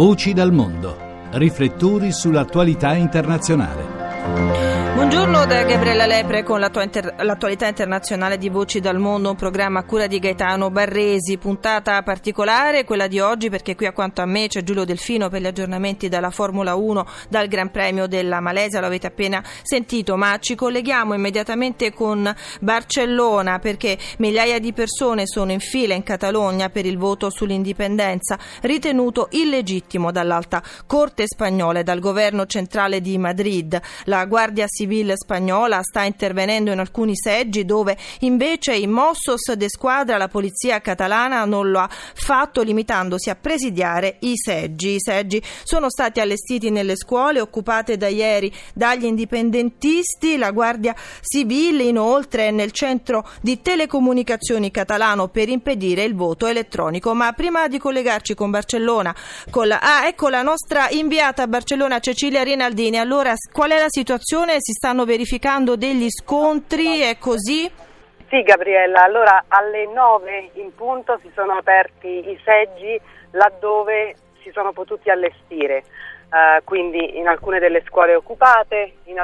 Voci dal mondo. Riflettori sull'attualità internazionale. Buongiorno da Gabriella Lepre con l'attualità internazionale di Voci dal Mondo, un programma a cura di Gaetano Barresi, puntata particolare, quella di oggi perché qui accanto a me c'è Giulio Delfino per gli aggiornamenti dalla Formula 1, dal Gran Premio della Malesia, lo avete appena sentito, ma ci colleghiamo immediatamente con Barcellona perché migliaia di persone sono in fila in Catalogna per il voto sull'indipendenza, ritenuto illegittimo dall'alta Corte spagnola e dal governo centrale di Madrid. La Guardia Civile spagnola sta intervenendo in alcuni seggi dove invece i Mossos de Squadra, la polizia catalana, non lo ha fatto limitandosi a presidiare i seggi. I seggi sono stati allestiti nelle scuole occupate da ieri dagli indipendentisti. La Guardia Civile inoltre è nel centro di telecomunicazioni catalano per impedire il voto elettronico. Ma prima di collegarci con Barcellona, con la, ah, ecco la nostra inviata a Barcellona Cecilia Rinaldini. Allora, qual è la situazione? Si stanno verificando degli scontri, è così? Sì Gabriella, allora alle 9 in punto si sono aperti i seggi laddove si sono potuti allestire, uh, quindi in alcune delle scuole occupate, in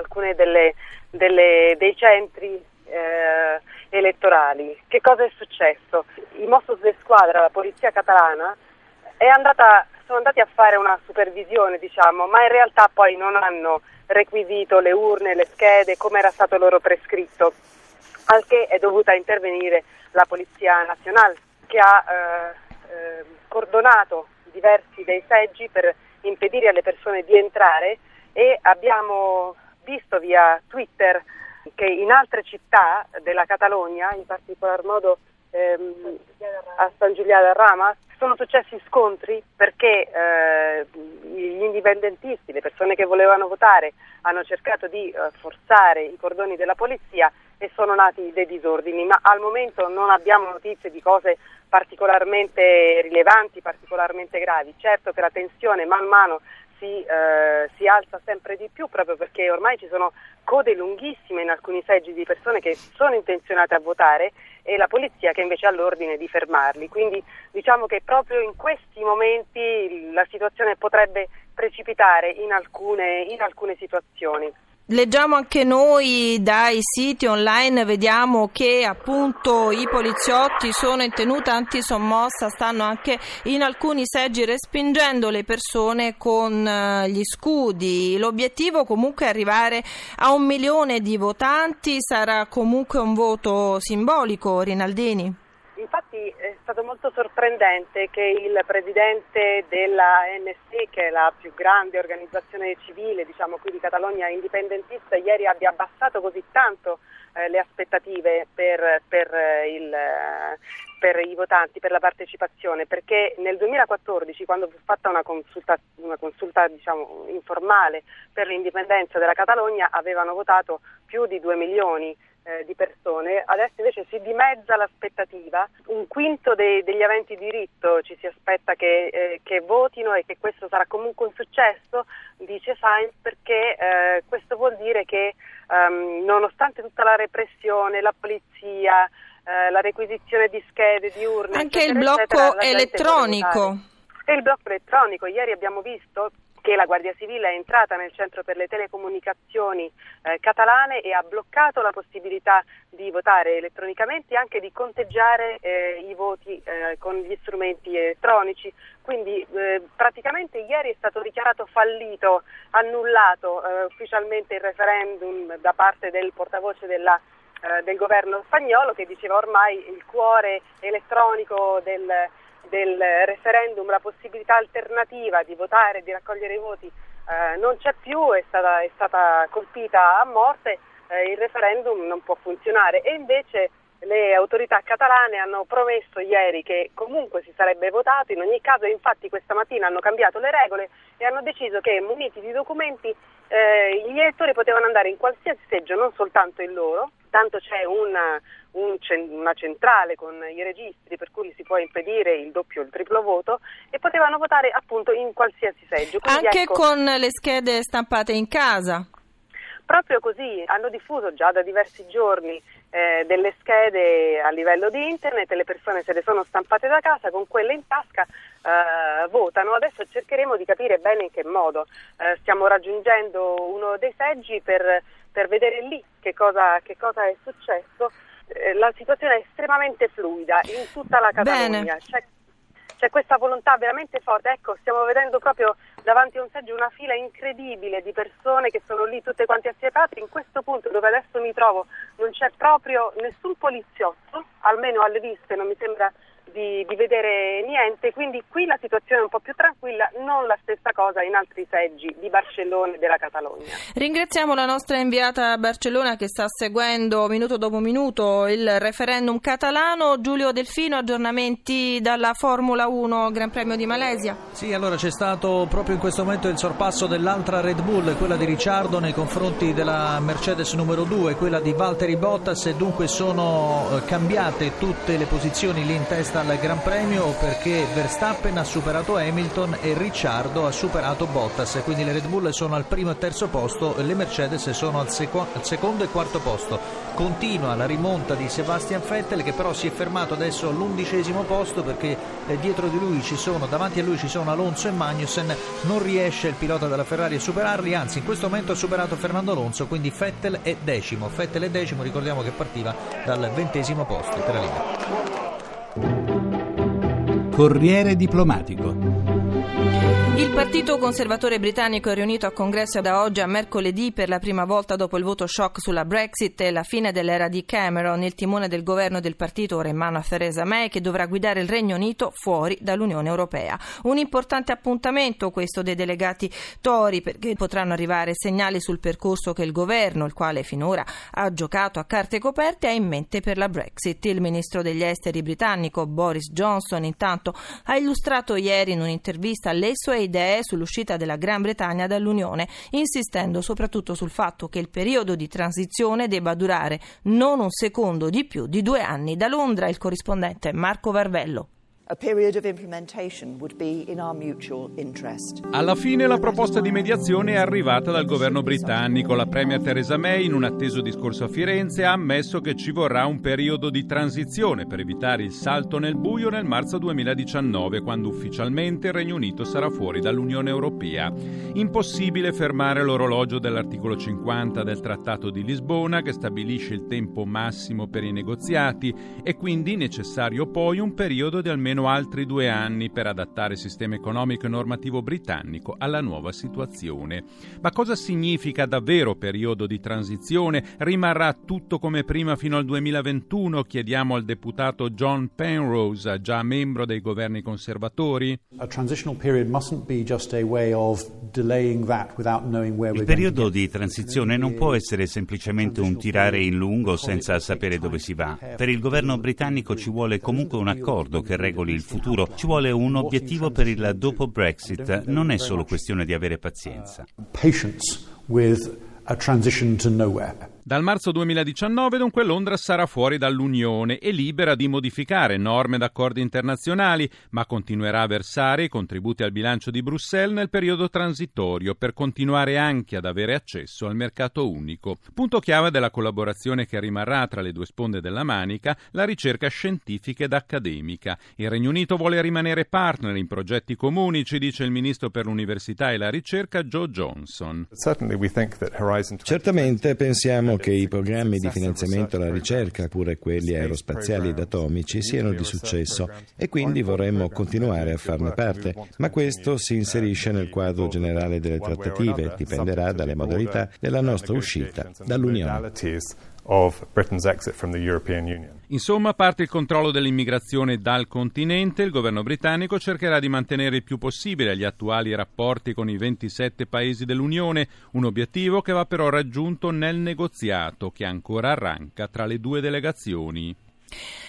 delle, dei centri uh, elettorali. Che cosa è successo? I Mossos de Squadra, la polizia catalana, andata, sono andati a fare una supervisione, diciamo, ma in realtà poi non hanno requisito le urne, le schede, come era stato loro prescritto, al che è dovuta intervenire la Polizia Nazionale che ha eh, eh, cordonato diversi dei seggi per impedire alle persone di entrare e abbiamo visto via Twitter che in altre città della Catalogna, in particolar modo ehm, a San Giuliano del Ramas, sono successi scontri perché eh, gli indipendentisti, le persone che volevano votare, hanno cercato di eh, forzare i cordoni della polizia e sono nati dei disordini, ma al momento non abbiamo notizie di cose particolarmente rilevanti, particolarmente gravi. Certo che la tensione man mano si, eh, si, alza sempre di più proprio perché ormai ci sono code lunghissime in alcuni seggi di persone che sono intenzionate a votare e la polizia che invece ha l'ordine di fermarli. Quindi diciamo che proprio in questi momenti la situazione potrebbe precipitare in alcune, in alcune situazioni. Leggiamo anche noi dai siti online, vediamo che appunto i poliziotti sono in tenuta antisommossa, stanno anche in alcuni seggi respingendo le persone con eh, gli scudi. L'obiettivo comunque è arrivare a un milione di votanti, sarà comunque un voto simbolico, Rinaldini? Infatti è stato molto sorprendente che il presidente della NSC, che è la più grande organizzazione civile diciamo qui di Catalogna indipendentista, ieri abbia abbassato così tanto eh, le aspettative per, per, eh, il, per, i votanti, per la partecipazione, perché nel 2014 quando fu fatta una consulta, una consulta diciamo, informale per l'indipendenza della Catalogna avevano votato più di 2 milioni eh, di persone, adesso invece si dimezza l'aspettativa, un quinto dei, degli aventi diritto ci si aspetta che, eh, che, votino e che questo sarà comunque un successo, dice Sainz, perché eh, questo vuol dire che um, nonostante tutta la repressione, la polizia, eh, la requisizione di schede, di urne, anche eccetera, il blocco elettronico. E il blocco elettronico, ieri abbiamo visto che la Guardia Civile è entrata nel centro per le telecomunicazioni eh, catalane e ha bloccato la possibilità di votare elettronicamente e anche di conteggiare eh, i voti eh, con gli strumenti elettronici. Quindi eh, praticamente ieri è stato dichiarato fallito, annullato eh, ufficialmente il referendum da parte del portavoce della eh, del governo spagnolo che diceva ormai il cuore elettronico del, del referendum, la possibilità alternativa di votare e di raccogliere i voti eh, non c'è più, è stata, è stata colpita a morte, eh, il referendum non può funzionare. E invece le autorità catalane hanno promesso ieri che comunque si sarebbe votato, in ogni caso infatti questa mattina hanno cambiato le regole e hanno deciso che muniti di documenti eh, gli elettori potevano andare in qualsiasi seggio, non soltanto il loro, tanto c'è una, un, una centrale con i registri per cui si può impedire il doppio o il triplo voto e potevano votare appunto in qualsiasi seggio. Quindi Anche ecco, con le schede stampate in casa? Proprio così hanno diffuso già da diversi giorni eh, delle schede a livello di internet, le persone se le sono stampate da casa, con quelle in tasca eh, votano. Adesso cercheremo di capire bene in che modo. Eh, stiamo raggiungendo uno dei seggi per, per vedere lì che cosa, che cosa è successo. Eh, la situazione è estremamente fluida in tutta la Catalogna. C'è, c'è questa volontà veramente forte. Ecco, stiamo vedendo proprio davanti a un seggio una fila incredibile di persone che sono lì tutte quante assietate. In questo punto dove adesso mi trovo non c'è proprio nessun poliziotto, almeno alle viste non mi sembra di, di, vedere niente, quindi qui la situazione è un po' più tranquilla, non la stessa cosa in altri seggi di Barcellona e della Catalogna. Ringraziamo la nostra inviata a Barcellona che sta seguendo minuto dopo minuto il referendum catalano. Giulio Delfino, aggiornamenti dalla Formula 1 Gran Premio di Malesia. Sì, allora c'è stato proprio in questo momento il sorpasso dell'altra Red Bull, quella di Ricciardo nei confronti della Mercedes numero 2, quella di Valtteri Bottas e dunque sono eh, cambiate tutte le posizioni lì in testa al Gran Premio perché Verstappen ha superato Hamilton e Ricciardo ha superato Bottas, quindi le Red Bull sono al primo e terzo posto, le Mercedes sono al, seco- al secondo e quarto posto. Continua la rimonta di Sebastian Vettel che però si è fermato adesso all'undicesimo posto perché eh, dietro di lui ci sono, davanti a lui ci sono Alonso e Magnussen, non riesce il pilota della Ferrari a superarli, anzi in questo momento ha superato Fernando Alonso, quindi Vettel è decimo, Vettel è decimo, ricordiamo che partiva dal ventesimo posto per la linea. Corriere diplomatico. Il Partito Conservatore britannico è riunito a congresso da oggi a mercoledì per la prima volta dopo il voto shock sulla Brexit e la fine dell'era di Cameron. Il timone del governo del partito ora in mano a Theresa May che dovrà guidare il Regno Unito fuori dall'Unione Europea. Un importante appuntamento questo dei delegati Tori perché potranno arrivare segnali sul percorso che il governo, il quale finora ha giocato a carte coperte, ha in mente per la Brexit. Il ministro degli esteri britannico Boris Johnson intanto ha illustrato ieri in un'intervista le sue idee sull'uscita della Gran Bretagna dall'Unione, insistendo soprattutto sul fatto che il periodo di transizione debba durare non un secondo di più di due anni. Da Londra il corrispondente Marco Varvello. Alla fine la proposta di mediazione è arrivata dal governo britannico. La Premier Theresa May, in un atteso discorso a Firenze, ha ammesso che ci vorrà un periodo di transizione per evitare il salto nel buio nel marzo 2019, quando ufficialmente il Regno Unito sarà fuori dall'Unione Europea. Impossibile fermare l'orologio dell'articolo 50 del Trattato di Lisbona, che stabilisce il tempo massimo per i negoziati, e quindi necessario poi un periodo di almeno almeno altri due anni per adattare il sistema economico e normativo britannico alla nuova situazione. Ma cosa significa davvero periodo di transizione? Rimarrà tutto come prima fino al 2021? Chiediamo al deputato John Penrose, già membro dei governi conservatori. Il periodo di transizione non può essere semplicemente un tirare in lungo senza sapere dove si va. Per il governo britannico ci vuole comunque un accordo che regoli regoli il futuro, ci vuole un obiettivo per il dopo Brexit, non è solo questione di avere pazienza. Patience with a transition to nowhere. Dal marzo 2019 dunque Londra sarà fuori dall'Unione e libera di modificare norme ed accordi internazionali, ma continuerà a versare i contributi al bilancio di Bruxelles nel periodo transitorio per continuare anche ad avere accesso al mercato unico. Punto chiave della collaborazione che rimarrà tra le due sponde della Manica, la ricerca scientifica ed accademica. Il Regno Unito vuole rimanere partner in progetti comuni, ci dice il ministro per l'università e la ricerca Joe Johnson. Certamente pensiamo che i programmi di finanziamento alla ricerca, pure quelli aerospaziali ed atomici, siano di successo. E quindi vorremmo continuare a farne parte. Ma questo si inserisce nel quadro generale delle trattative, dipenderà dalle modalità della nostra uscita dall'Unione Insomma, a parte il controllo dell'immigrazione dal continente, il governo britannico cercherà di mantenere il più possibile gli attuali rapporti con i 27 paesi dell'Unione, un obiettivo che va però raggiunto nel negoziato che ancora arranca tra le due delegazioni.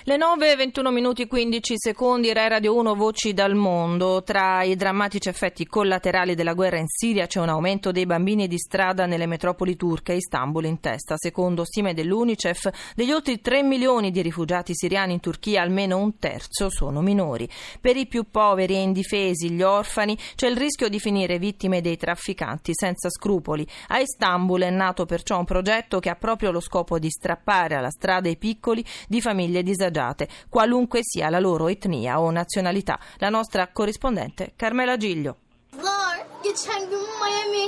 Le 9, 21 minuti 15 secondi, Rai Radio 1, voci dal mondo. Tra i drammatici effetti collaterali della guerra in Siria c'è un aumento dei bambini di strada nelle metropoli turche, Istanbul in testa. Secondo stime dell'UNICEF, degli oltre 3 milioni di rifugiati siriani in Turchia, almeno un terzo sono minori. Per i più poveri e indifesi, gli orfani, c'è il rischio di finire vittime dei trafficanti senza scrupoli. A Istanbul è nato perciò un progetto che ha proprio lo scopo di strappare alla strada i piccoli di famiglie disagiate disagiate, qualunque sia la loro etnia o nazionalità. La nostra corrispondente Carmela Giglio.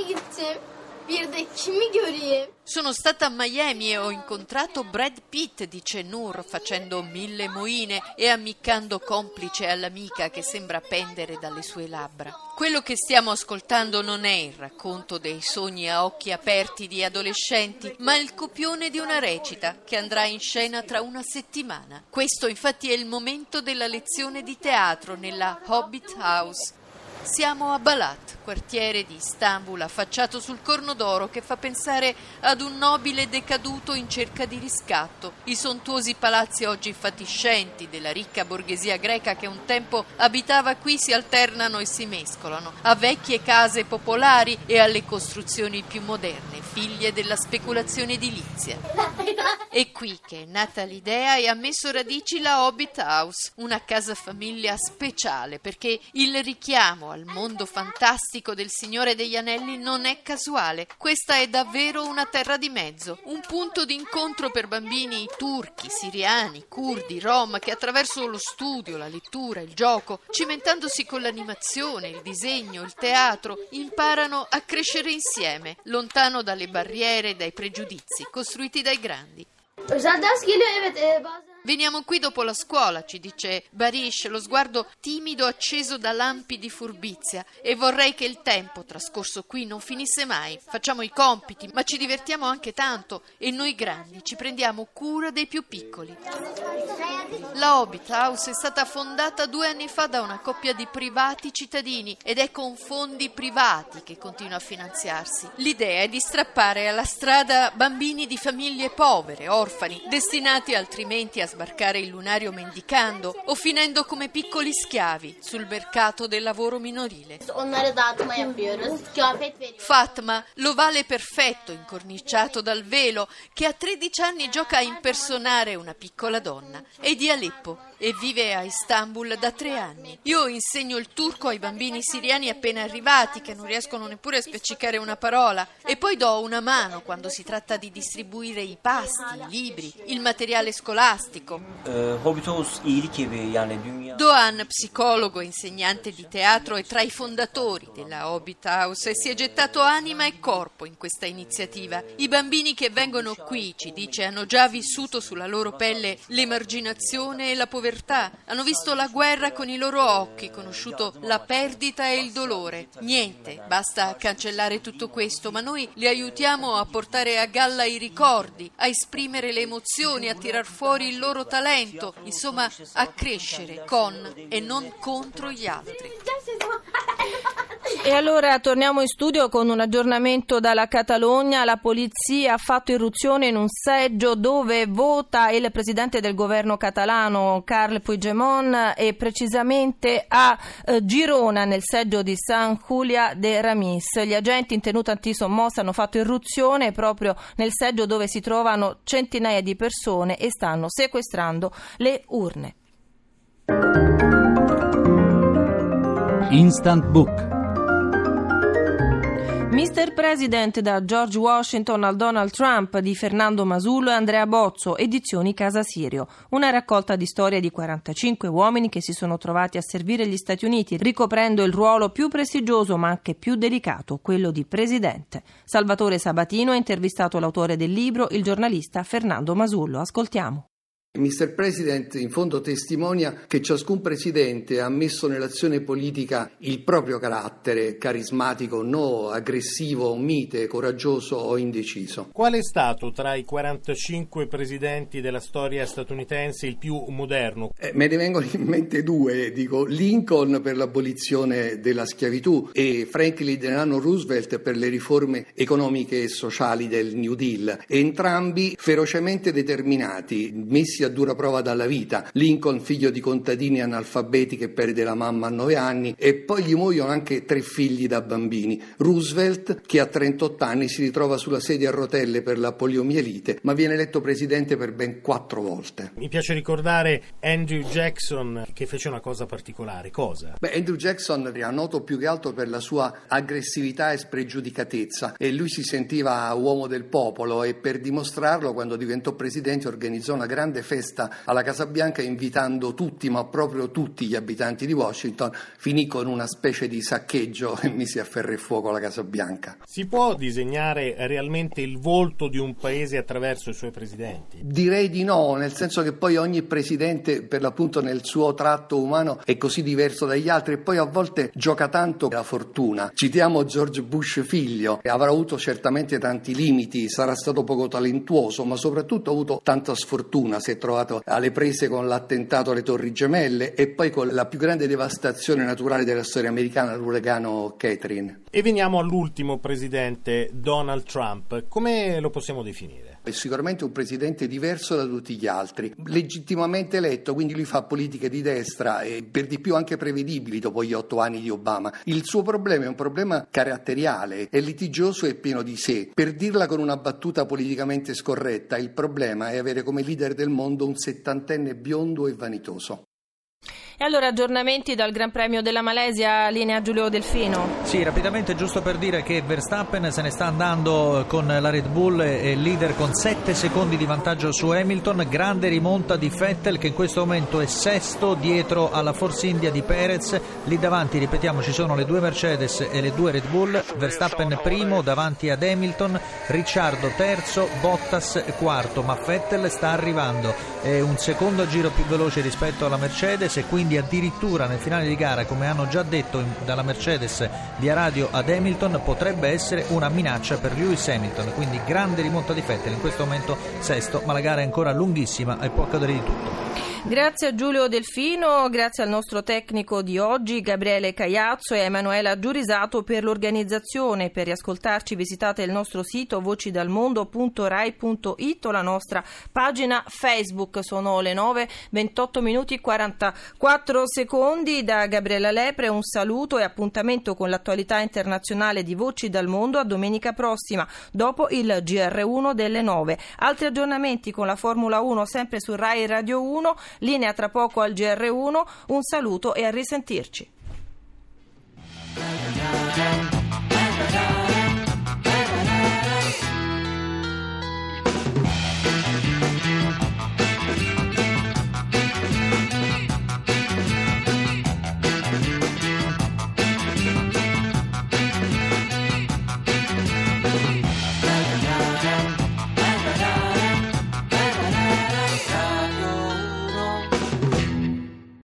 gittim. Bir de kimi göreyim? Sono stata a Miami e ho incontrato Brad Pitt, dice Noor, facendo mille moine e ammiccando complice all'amica che sembra pendere dalle sue labbra. Quello che stiamo ascoltando non è il racconto dei sogni a occhi aperti di adolescenti, ma il copione di una recita che andrà in scena tra una settimana. Questo infatti è il momento della lezione di teatro nella Hobbit House siamo a Balat, quartiere di Istanbul affacciato sul Corno d'Oro che fa pensare ad un nobile decaduto in cerca di riscatto. I sontuosi palazzi oggi fatiscenti della ricca borghesia greca che un tempo abitava qui si alternano e si mescolano a vecchie case popolari e alle costruzioni più moderne, figlie della speculazione edilizia. È qui che è nata l'idea e ha messo radici la Hobbit House, una casa famiglia speciale perché il richiamo al mondo fantastico del Signore degli Anelli non è casuale. Questa è davvero una terra di mezzo, un punto di incontro per bambini turchi, siriani, curdi, rom che attraverso lo studio, la lettura, il gioco, cimentandosi con l'animazione, il disegno, il teatro, imparano a crescere insieme, lontano dalle barriere e dai pregiudizi costruiti dai grandi. Veniamo qui dopo la scuola, ci dice Barish, lo sguardo timido acceso da lampi di furbizia. E vorrei che il tempo trascorso qui non finisse mai. Facciamo i compiti, ma ci divertiamo anche tanto e noi grandi ci prendiamo cura dei più piccoli. La Hobbit House è stata fondata due anni fa da una coppia di privati cittadini ed è con fondi privati che continua a finanziarsi. L'idea è di strappare alla strada bambini di famiglie povere, orfani, destinati altrimenti a sbarcare il lunario mendicando o finendo come piccoli schiavi sul mercato del lavoro minorile. Fatma, l'ovale perfetto incorniciato dal velo, che a 13 anni gioca a impersonare una piccola donna, è di Aleppo e vive a Istanbul da tre anni. Io insegno il turco ai bambini siriani appena arrivati che non riescono neppure a spiccicare una parola e poi do una mano quando si tratta di distribuire i pasti, i libri, il materiale scolastico. Doan, psicologo e insegnante di teatro, è tra i fondatori della Hobbit House e si è gettato anima e corpo in questa iniziativa. I bambini che vengono qui, ci dice, hanno già vissuto sulla loro pelle l'emarginazione e la povertà povertà, hanno visto la guerra con i loro occhi, conosciuto la perdita e il dolore. Niente, basta cancellare tutto questo, ma noi li aiutiamo a portare a galla i ricordi, a esprimere le emozioni, a tirar fuori il loro talento, insomma a crescere con e non contro gli altri. E allora torniamo in studio con un aggiornamento dalla Catalogna. La polizia ha fatto irruzione in un seggio dove vota il presidente del governo catalano Carles Puigdemont e precisamente a eh, Girona nel seggio di San Julia de Ramis. Gli agenti in tenuta antisommossa hanno fatto irruzione proprio nel seggio dove si trovano centinaia di persone e stanno sequestrando le urne. Instant Book Mr. President da George Washington al Donald Trump di Fernando Masullo e Andrea Bozzo, edizioni Casa Sirio. Una raccolta di storie di 45 uomini che si sono trovati a servire gli Stati Uniti, ricoprendo il ruolo più prestigioso ma anche più delicato, quello di presidente. Salvatore Sabatino ha intervistato l'autore del libro, il giornalista Fernando Masullo. Ascoltiamo. Mr. President in fondo testimonia che ciascun presidente ha messo nell'azione politica il proprio carattere, carismatico no, aggressivo mite, coraggioso o indeciso. Qual è stato tra i 45 presidenti della storia statunitense il più moderno? Eh, me ne vengono in mente due, dico Lincoln per l'abolizione della schiavitù e Franklin Delano Roosevelt per le riforme economiche e sociali del New Deal, entrambi ferocemente determinati, messi messi a dura prova dalla vita. Lincoln, figlio di contadini analfabeti che perde la mamma a nove anni e poi gli muoiono anche tre figli da bambini. Roosevelt, che a 38 anni si ritrova sulla sedia a rotelle per la poliomielite, ma viene eletto presidente per ben quattro volte. Mi piace ricordare Andrew Jackson che fece una cosa particolare. Cosa? Beh, Andrew Jackson era noto più che altro per la sua aggressività e spregiudicatezza e lui si sentiva uomo del popolo e per dimostrarlo quando diventò presidente organizzò una grande festa alla Casa Bianca invitando tutti, ma proprio tutti gli abitanti di Washington, finì con una specie di saccheggio e mise a ferro e fuoco la Casa Bianca. Si può disegnare realmente il volto di un paese attraverso i suoi presidenti? Direi di no, nel senso che poi ogni presidente per l'appunto nel suo tratto umano è così diverso dagli altri e poi a volte gioca tanto la fortuna. Citiamo George Bush figlio, avrà avuto certamente tanti limiti, sarà stato poco talentuoso, ma soprattutto ha avuto tanta sfortuna, si è trovato alle prese con l'attentato alle Torri Gemelle e poi con la più grande devastazione naturale della storia americana, l'uragano Catherine. E veniamo all'ultimo presidente, Donald Trump. Come lo possiamo definire? È sicuramente un presidente diverso da tutti gli altri, legittimamente eletto, quindi lui fa politiche di destra e per di più anche prevedibili dopo gli otto anni di Obama. Il suo problema è un problema caratteriale, è litigioso e pieno di sé. Per dirla con una battuta politicamente scorretta, il problema è avere come leader del mondo un settantenne biondo e vanitoso. E allora aggiornamenti dal Gran Premio della Malesia, linea Giulio Delfino. Sì, rapidamente giusto per dire che Verstappen se ne sta andando con la Red Bull e leader con 7 secondi di vantaggio su Hamilton, grande rimonta di Vettel che in questo momento è sesto dietro alla Force India di Perez, lì davanti ripetiamo ci sono le due Mercedes e le due Red Bull, Verstappen primo davanti ad Hamilton, Ricciardo terzo, Bottas quarto, ma Vettel sta arrivando, è un secondo giro più veloce rispetto alla Mercedes e quindi quindi addirittura nel finale di gara, come hanno già detto dalla Mercedes via radio ad Hamilton, potrebbe essere una minaccia per Lewis Hamilton, quindi grande rimonta di Vettel, in questo momento sesto, ma la gara è ancora lunghissima e può accadere di tutto. Grazie a Giulio Delfino, grazie al nostro tecnico di oggi Gabriele Cagliazzo e Emanuela Giurisato per l'organizzazione. Per riascoltarci visitate il nostro sito vocidalmondo.rai.it o la nostra pagina Facebook. Sono le 9, 28 minuti e 44 secondi da Gabriella Lepre. Un saluto e appuntamento con l'attualità internazionale di Voci dal Mondo a domenica prossima, dopo il GR1 delle 9. Altri aggiornamenti con la Formula 1 sempre su Rai Radio 1 Linea tra poco al GR1, un saluto e a risentirci.